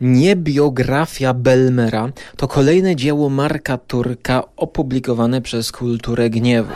Nie biografia Belmera to kolejne dzieło Marka Turka opublikowane przez Kulturę Gniewu.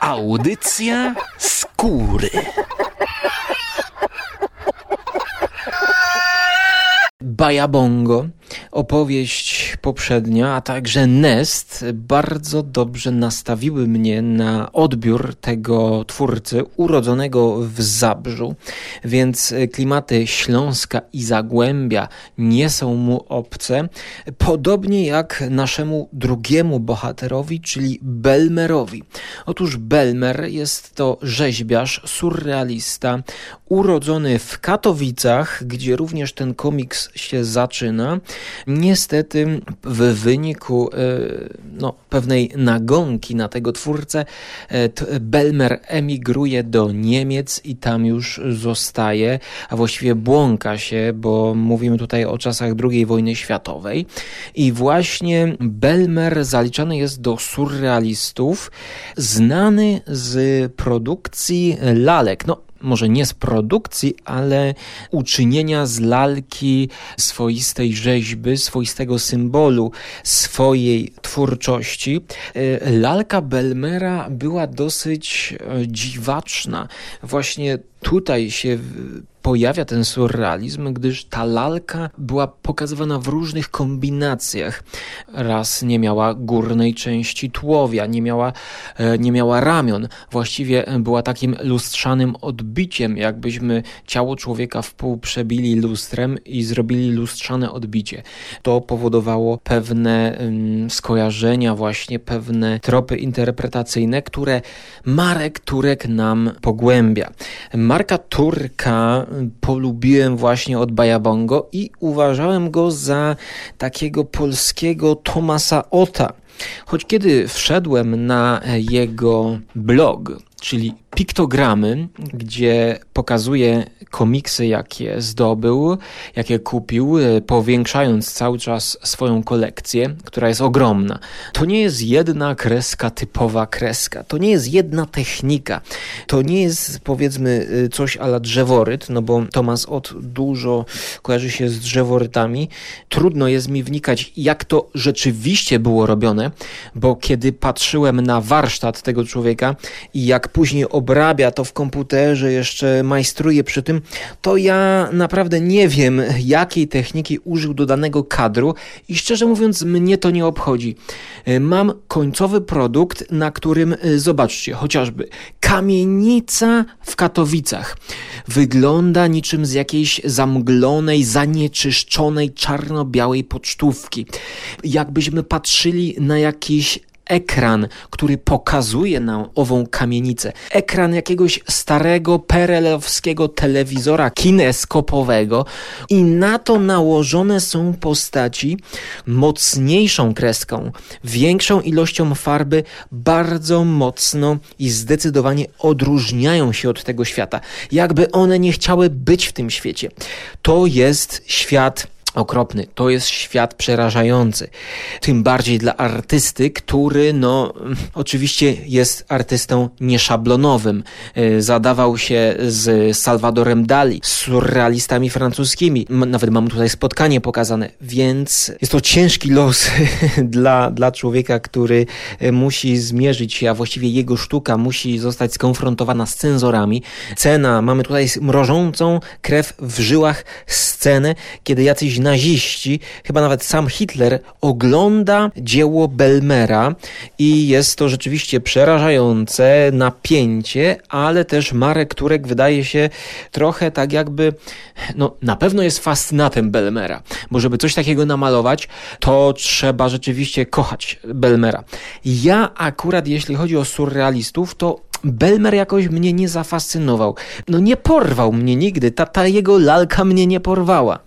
Audycja skóry. Bajabongo, opowieść poprzednia, a także Nest bardzo dobrze nastawiły mnie na odbiór tego twórcy urodzonego w Zabrzu, więc klimaty Śląska i Zagłębia nie są mu obce, podobnie jak naszemu drugiemu bohaterowi, czyli Belmerowi. Otóż Belmer jest to rzeźbiarz, surrealista, urodzony w Katowicach, gdzie również ten komiks się zaczyna. Niestety w wyniku e, no, pewnej nagonki na tego twórcę e, Belmer emigruje do Niemiec i tam już zostaje, a właściwie błąka się, bo mówimy tutaj o czasach II wojny światowej i właśnie Belmer zaliczany jest do surrealistów, znany z produkcji lalek. No, może nie z produkcji, ale uczynienia z lalki swoistej rzeźby, swoistego symbolu swojej twórczości. E, lalka Belmera była dosyć e, dziwaczna. Właśnie tutaj się pojawia ten surrealizm, gdyż ta lalka była pokazywana w różnych kombinacjach. Raz nie miała górnej części tułowia, nie miała, e, nie miała ramion. Właściwie była takim lustrzanym odbiciem, jakbyśmy ciało człowieka w pół przebili lustrem i zrobili lustrzane odbicie. To powodowało pewne skojarzenia, właśnie pewne tropy interpretacyjne, które Marek Turek nam pogłębia. Marka Turka polubiłem właśnie od Bajabongo i uważałem go za takiego polskiego Tomasa Ota. Choć kiedy wszedłem na jego blog, czyli piktogramy, gdzie pokazuje komiksy, jakie zdobył, jakie kupił, e, powiększając cały czas swoją kolekcję, która jest ogromna. To nie jest jedna kreska, typowa kreska, to nie jest jedna technika, to nie jest powiedzmy e, coś ala drzeworyt, no bo Tomas od dużo kojarzy się z drzeworytami. Trudno jest mi wnikać, jak to rzeczywiście było robione, bo kiedy patrzyłem na warsztat tego człowieka i jak później obrabia to w komputerze, jeszcze majstruje przy tym, to ja naprawdę nie wiem, jakiej techniki użył do danego kadru i szczerze mówiąc, mnie to nie obchodzi. E, mam końcowy produkt, na którym, e, zobaczcie, chociażby kamienica w Katowicach. Wygląda niczym z jakiejś zamglonej, zanieczyszczonej, czarno-białej pocztówki. Jakbyśmy patrzyli na jakiś ekran, który pokazuje nam ową kamienicę. Ekran jakiegoś starego perelowskiego telewizora kineskopowego i na to nałożone są postaci mocniejszą kreską, większą ilością farby, bardzo mocno i zdecydowanie odróżniają się od tego świata. Jakby one nie chciały być w tym świecie. To jest świat okropny. To jest świat przerażający. Tym bardziej dla artysty, który, no, oczywiście jest artystą nieszablonowym. E, zadawał się z Salvadorem Dali, z surrealistami francuskimi. Nawet mam tutaj spotkanie pokazane, więc jest to ciężki los dla, dla człowieka, który e, musi zmierzyć się, a właściwie jego sztuka musi zostać skonfrontowana z cenzorami. Cena, mamy tutaj mrożącą krew w żyłach scenę, kiedy jacyś naziści, chyba nawet sam Hitler, ogląda dzieło Belmera i jest to rzeczywiście przerażające napięcie, ale też Marek Turek wydaje się trochę tak jakby, no na pewno jest fascynatem Belmera, bo żeby coś takiego namalować, to trzeba rzeczywiście kochać Belmera. Ja akurat, jeśli chodzi o surrealistów, to Belmer jakoś mnie nie zafascynował. No nie porwał mnie nigdy, ta, ta jego lalka mnie nie porwała.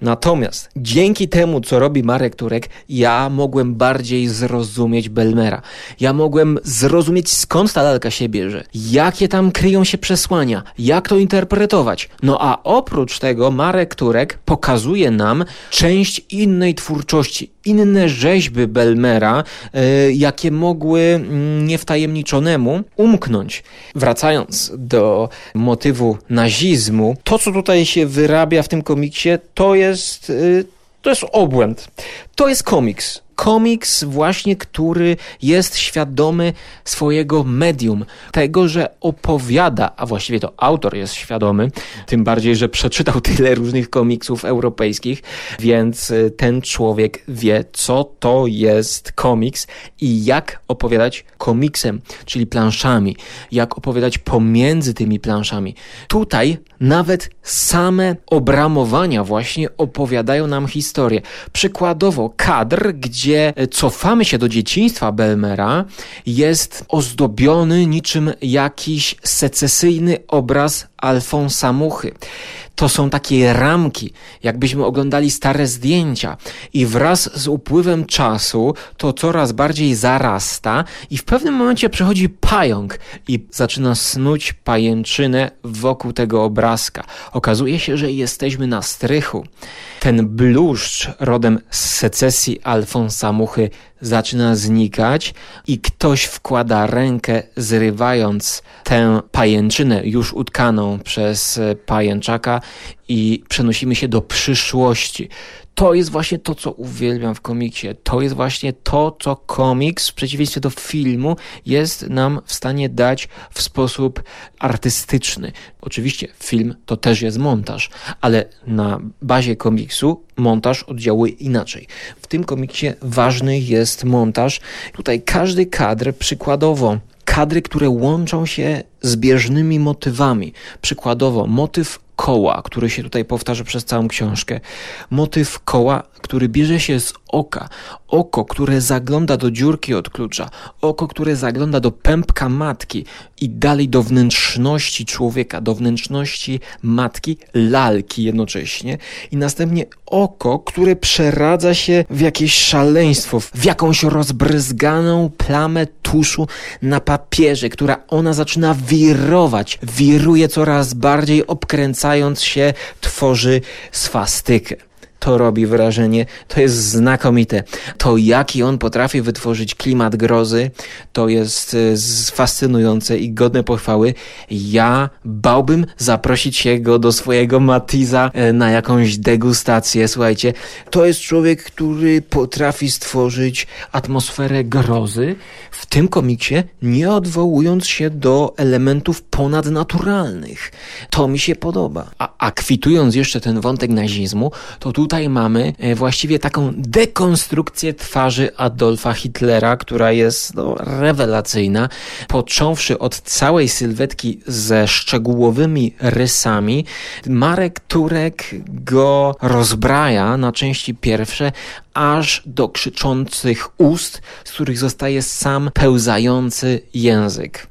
Natomiast dzięki temu, co robi Marek Turek, ja mogłem bardziej zrozumieć Belmera. Ja mogłem zrozumieć, skąd ta lalka się bierze, jakie tam kryją się przesłania, jak to interpretować. No a oprócz tego Marek Turek pokazuje nam część innej twórczości, inne rzeźby Belmera, e, jakie mogły mm, niewtajemniczonemu umknąć. Wracając do motywu nazizmu, to co tutaj się wyrabia w tym komiksie, to jest, e, to jest obłęd. To jest komiks komiks właśnie, który jest świadomy swojego medium, tego, że opowiada, a właściwie to autor jest świadomy, tym bardziej, że przeczytał tyle różnych komiksów europejskich, więc y, ten człowiek wie, co to jest komiks i jak opowiadać komiksem, czyli planszami, jak opowiadać pomiędzy tymi planszami. Tutaj nawet same obramowania właśnie opowiadają nam historię. Przykładowo kadr, gdzie cofamy się do dzieciństwa Belmera, jest ozdobiony niczym jakiś secesyjny obraz Alfonsa Muchy. To są takie ramki, jakbyśmy oglądali stare zdjęcia, i wraz z upływem czasu to coraz bardziej zarasta, i w pewnym momencie przychodzi pająk i zaczyna snuć pajęczynę wokół tego obrazka. Okazuje się, że jesteśmy na strychu. Ten bluszcz rodem z secesji Alfonsa Muchy zaczyna znikać i ktoś wkłada rękę, zrywając tę pajęczynę już utkaną przez pajęczaka i przenosimy się do przyszłości. To jest właśnie to, co uwielbiam w komiksie. To jest właśnie to, co komiks w przeciwieństwie do filmu jest nam w stanie dać w sposób artystyczny. Oczywiście film to też jest montaż, ale na bazie komiksu montaż oddziałuje inaczej. W tym komiksie ważny jest montaż. Tutaj każdy kadr przykładowo kadry, które łączą się zbieżnymi motywami. Przykładowo motyw koła, który się tutaj powtarza przez całą książkę. Motyw koła, który bierze się z oka. Oko, które zagląda do dziurki od klucza. Oko, które zagląda do pępka matki i dalej do wnętrzności człowieka, do wnętrzności matki, lalki jednocześnie. I następnie oko, które przeradza się w jakieś szaleństwo, w jakąś rozbryzganą plamę tuszu na papierze, która ona zaczyna wirować. Wiruje coraz bardziej obkręcając kręcając się tworzy swastykę to robi wrażenie, to jest znakomite. To jaki on potrafi wytworzyć klimat grozy, to jest e, fascynujące i godne pochwały. Ja bałbym zaprosić się go do swojego Matiza e, na jakąś degustację. Słuchajcie, to jest człowiek, który potrafi stworzyć atmosferę grozy w tym komiksie, nie odwołując się do elementów ponadnaturalnych. To mi się podoba. A, a kwitując jeszcze ten wątek nazizmu, to tutaj tutaj mamy e, właściwie taką dekonstrukcję twarzy Adolfa Hitlera, która jest no, rewelacyjna, począwszy od całej sylwetki ze szczegółowymi rysami. Marek Turek go rozbraja na części pierwsze, aż do krzyczących ust, z których zostaje sam pełzający język.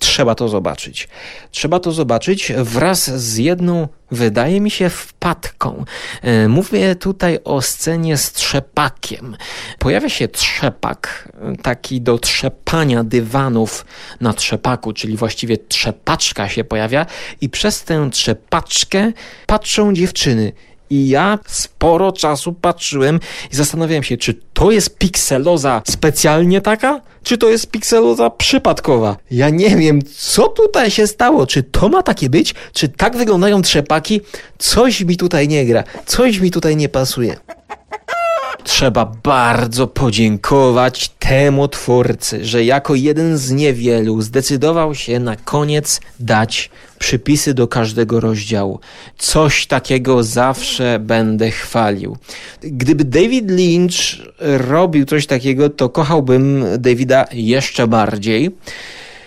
Trzeba to zobaczyć. Trzeba to zobaczyć wraz z jedną, wydaje mi się, wpadką. E, mówię tutaj o scenie z trzepakiem. Pojawia się trzepak, taki do trzepania dywanów na trzepaku, czyli właściwie trzepaczka się pojawia i przez tę trzepaczkę patrzą dziewczyny. I ja sporo czasu patrzyłem i zastanawiałem się, czy to jest pikseloza specjalnie taka, czy to jest pikseloza przypadkowa. Ja nie wiem, co tutaj się stało. Czy to ma takie być? Czy tak wyglądają trzepaki? Coś mi tutaj nie gra. Coś mi tutaj nie pasuje. Trzeba bardzo podziękować temu twórcy, że jako jeden z niewielu zdecydował się na koniec dać przypisy do każdego rozdziału. Coś takiego zawsze będę chwalił. Gdyby David Lynch robił coś takiego, to kochałbym Davida jeszcze bardziej.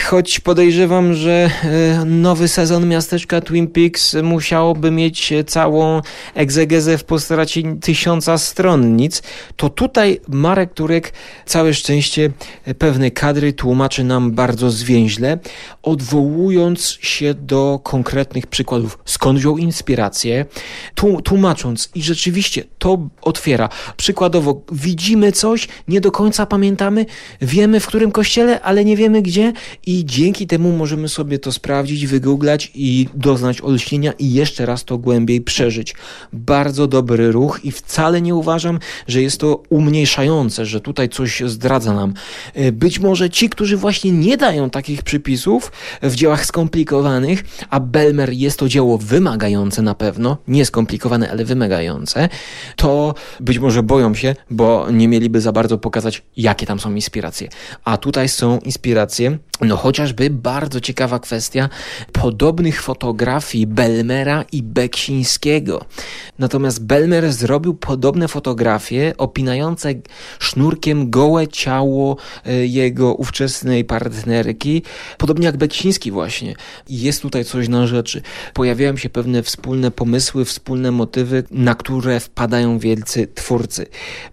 Choć podejrzewam, że e, nowy sezon miasteczka Twin Peaks musiałoby mieć całą egzegezę w postaci tysiąca stronnic, to tutaj Marek Turek całe szczęście pewne kadry tłumaczy nam bardzo zwięźle, odwołując się do konkretnych przykładów, skąd wziął inspirację, tłumacząc. I rzeczywiście to otwiera. Przykładowo widzimy coś, nie do końca pamiętamy, wiemy w którym kościele, ale nie wiemy gdzie i dzięki temu możemy sobie to sprawdzić, wygooglać i doznać olśnienia i jeszcze raz to głębiej przeżyć. Bardzo dobry ruch i wcale nie uważam, że jest to umniejszające, że tutaj coś zdradza nam. E, być może ci, którzy właśnie nie dają takich przypisów w dziełach skomplikowanych, a Belmer jest to dzieło wymagające na pewno, nie skomplikowane, ale wymagające, to być może boją się, bo nie mieliby za bardzo pokazać, jakie tam są inspiracje. A tutaj są inspiracje, no chociażby bardzo ciekawa kwestia podobnych fotografii Belmera i Beksińskiego. Natomiast Belmer zrobił podobne fotografie opinające sznurkiem gołe ciało e, jego ówczesnej partnerki, podobnie jak Beksiński właśnie. Jest tutaj coś na rzeczy. Pojawiają się pewne wspólne pomysły, wspólne motywy, na które wpadają wielcy twórcy.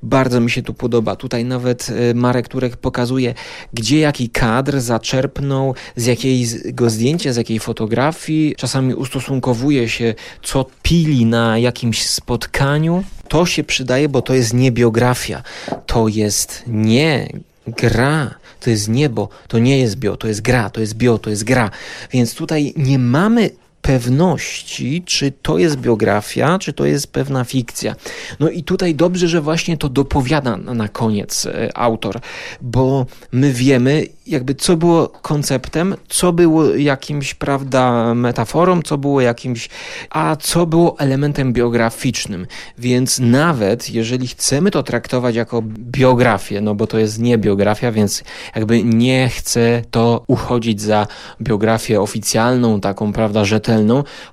Bardzo mi się tu podoba. Tutaj nawet e, Marek Turek pokazuje, gdzie jaki kadr zaczerpnął, z jakiego zdjęcia, z jakiej fotografii. Czasami ustosunkowuje się, co pili na jakimś spotkaniu. To się przydaje, bo to jest nie biografia. To jest nie gra, to jest niebo, to nie jest bio, to jest gra, to jest bio, to jest gra. Więc tutaj nie mamy pewności, czy to jest biografia, czy to jest pewna fikcja. No i tutaj dobrze, że właśnie to dopowiada na koniec e, autor, bo my wiemy, jakby co było konceptem, co było jakimś, prawda, metaforą, co było jakimś, a co było elementem biograficznym. Więc nawet jeżeli chcemy to traktować jako biografię, no bo to jest nie biografia, więc jakby nie chcę to uchodzić za biografię oficjalną, taką, prawda, rzetelną,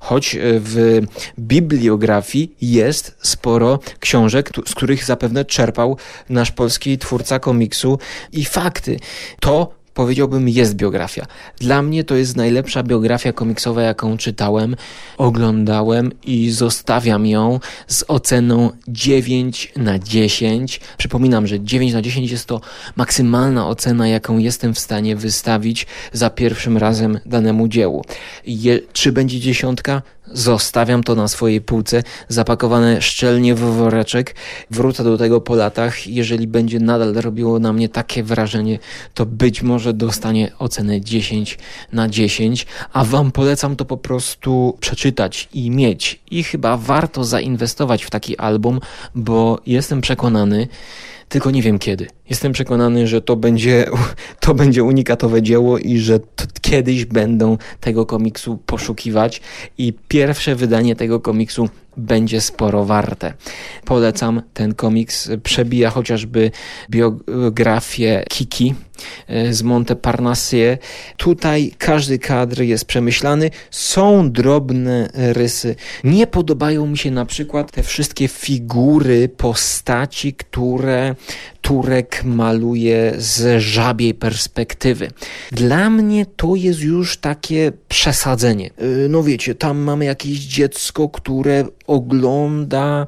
choć w bibliografii jest sporo książek, z których zapewne czerpał nasz polski twórca komiksu i fakty. To powiedziałbym, jest biografia. Dla mnie to jest najlepsza biografia komiksowa, jaką czytałem, oglądałem i zostawiam ją z oceną 9 na 10. Przypominam, że 9 na 10 jest to maksymalna ocena, jaką jestem w stanie wystawić za pierwszym razem danemu dziełu. Je, czy będzie dziesiątka? Zostawiam to na swojej półce, zapakowane szczelnie w woreczek. Wrócę do tego po latach. Jeżeli będzie nadal robiło na mnie takie wrażenie, to być może dostanie ocenę 10 na 10, a Wam polecam to po prostu przeczytać i mieć. I chyba warto zainwestować w taki album, bo jestem przekonany, tylko nie wiem kiedy. Jestem przekonany, że to będzie, to będzie unikatowe dzieło i że kiedyś będą tego komiksu poszukiwać i pierwsze wydanie tego komiksu będzie sporo warte. Polecam ten komiks. Przebija chociażby biografię Kiki e, z Montparnasse. Tutaj każdy kadr jest przemyślany. Są drobne rysy. Nie podobają mi się na przykład te wszystkie figury postaci, które Turek maluje z żabiej perspektywy. Dla mnie to jest już takie przesadzenie. Y, no wiecie, tam mamy jakieś dziecko, które ogląda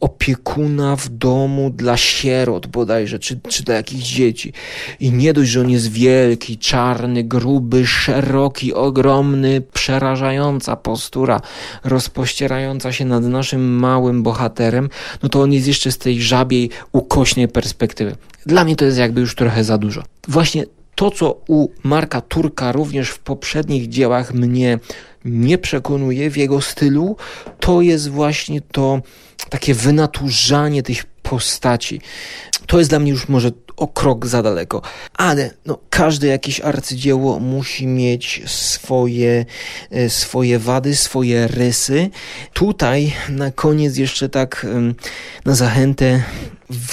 opiekuna w domu dla sierot bodajże, czy, czy dla jakichś dzieci. I nie dość, że on jest wielki, czarny, gruby, szeroki, ogromny, przerażająca postura, rozpościerająca się nad naszym małym bohaterem, no to on jest jeszcze z tej żabiej, ukośnej perspektywy. Dla mnie to jest jakby już trochę za dużo. Właśnie to, co u Marka Turka również w poprzednich dziełach mnie nie przekonuje w jego stylu, to jest właśnie to takie wynaturzanie tych postaci. To jest dla mnie już może o krok za daleko. Ale no, każde jakieś arcydzieło musi mieć swoje, e, swoje wady, swoje rysy. Tutaj na koniec jeszcze tak na zachętę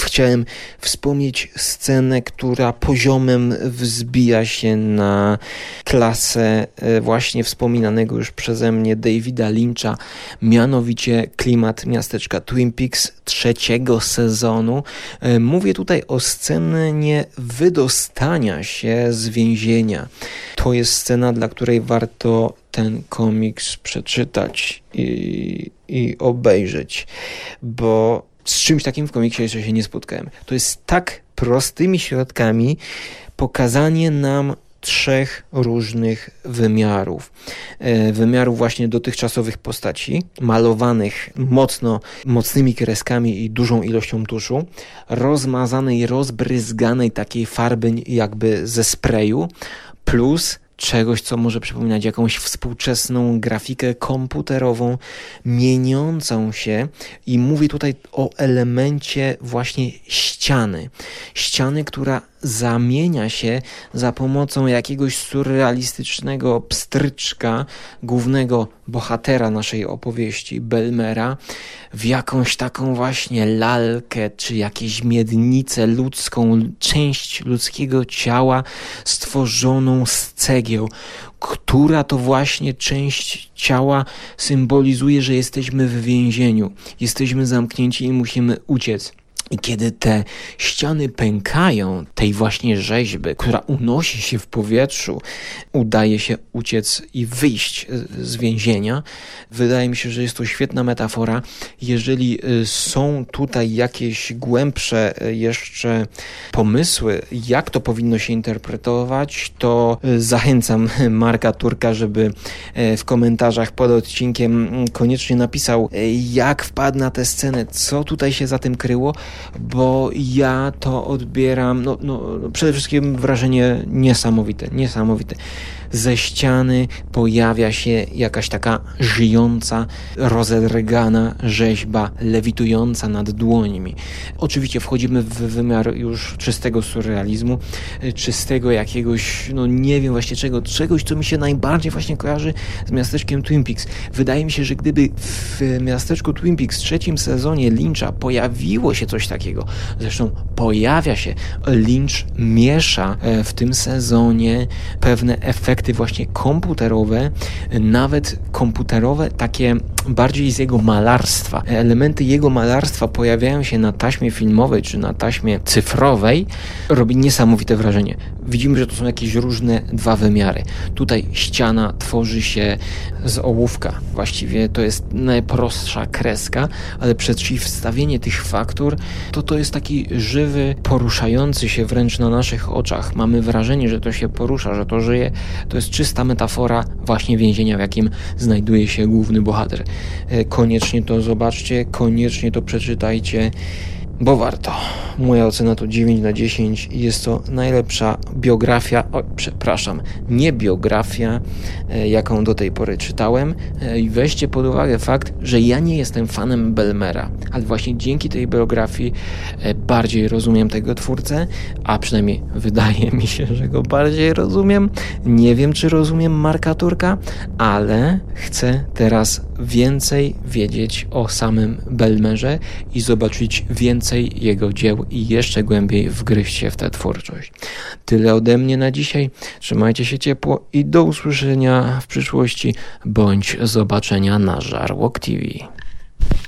Chciałem wspomnieć scenę, która poziomem wzbija się na klasę e, właśnie wspominanego już przeze mnie Davida Lyncha, mianowicie klimat miasteczka Twin Peaks trzeciego sezonu. E, mówię tutaj o scenie wydostania się z więzienia. To jest scena, dla której warto ten komiks przeczytać i, i obejrzeć, bo z czymś takim w komiksie jeszcze się nie spotkałem. To jest tak prostymi środkami pokazanie nam trzech różnych wymiarów. E, wymiarów właśnie dotychczasowych postaci, malowanych mocno, mocnymi kreskami i dużą ilością tuszu, rozmazanej, rozbryzganej takiej farby jakby ze sprayu, plus czegoś, co może przypominać jakąś współczesną grafikę komputerową, mieniącą się i mówię tutaj o elemencie właśnie ściany. Ściany, która zamienia się za pomocą jakiegoś surrealistycznego pstryczka, głównego bohatera naszej opowieści, Belmera, w jakąś taką właśnie lalkę, czy jakieś miednicę ludzką, część ludzkiego ciała stworzoną z cegieł, która to właśnie część ciała symbolizuje, że jesteśmy w więzieniu, jesteśmy zamknięci i musimy uciec. I kiedy te ściany pękają, tej właśnie rzeźby, która unosi się w powietrzu, udaje się uciec i wyjść z więzienia. Wydaje mi się, że jest to świetna metafora. Jeżeli y, są tutaj jakieś głębsze y, jeszcze pomysły, jak to powinno się interpretować, to zachęcam Marka Turka, żeby w komentarzach pod odcinkiem mm, koniecznie napisał, jak wpadł na tę scenę, co tutaj się za tym kryło bo ja to odbieram, no, no, przede wszystkim wrażenie niesamowite, niesamowite ze ściany pojawia się jakaś taka żyjąca, rozedrgana rzeźba lewitująca nad dłońmi. Oczywiście wchodzimy w wymiar już czystego surrealizmu, czystego jakiegoś, no nie wiem właśnie czego, czegoś, co mi się najbardziej właśnie kojarzy z miasteczkiem Twin Peaks. Wydaje mi się, że gdyby w miasteczku Twin Peaks w trzecim sezonie Lyncha pojawiło się coś takiego, zresztą pojawia się, Lynch miesza e, w tym sezonie pewne efekty efekty właśnie komputerowe, nawet komputerowe, takie bardziej z jego malarstwa. Elementy jego malarstwa pojawiają się na taśmie filmowej czy na taśmie cyfrowej, robi niesamowite wrażenie. Widzimy, że to są jakieś różne dwa wymiary. Tutaj ściana tworzy się z ołówka. Właściwie to jest najprostsza kreska, ale przeciwstawienie tych faktur to to jest taki żywy, poruszający się wręcz na naszych oczach. Mamy wrażenie, że to się porusza, że to żyje. To jest czysta metafora właśnie więzienia, w jakim znajduje się główny bohater. E, koniecznie to zobaczcie, koniecznie to przeczytajcie bo warto. Moja ocena to 9 na 10 i jest to najlepsza biografia, o, przepraszam, nie biografia, e, jaką do tej pory czytałem. E, I weźcie pod uwagę fakt, że ja nie jestem fanem Belmera, ale właśnie dzięki tej biografii bardziej rozumiem tego twórcę, a przynajmniej wydaje mi się, że go bardziej rozumiem. Nie wiem, czy rozumiem Marka Turka, ale chcę teraz więcej wiedzieć o samym Belmerze i zobaczyć więcej jego dzieł i jeszcze głębiej wgryźć się w tę twórczość. Tyle ode mnie na dzisiaj. Trzymajcie się ciepło i do usłyszenia w przyszłości bądź zobaczenia na Żarłok TV.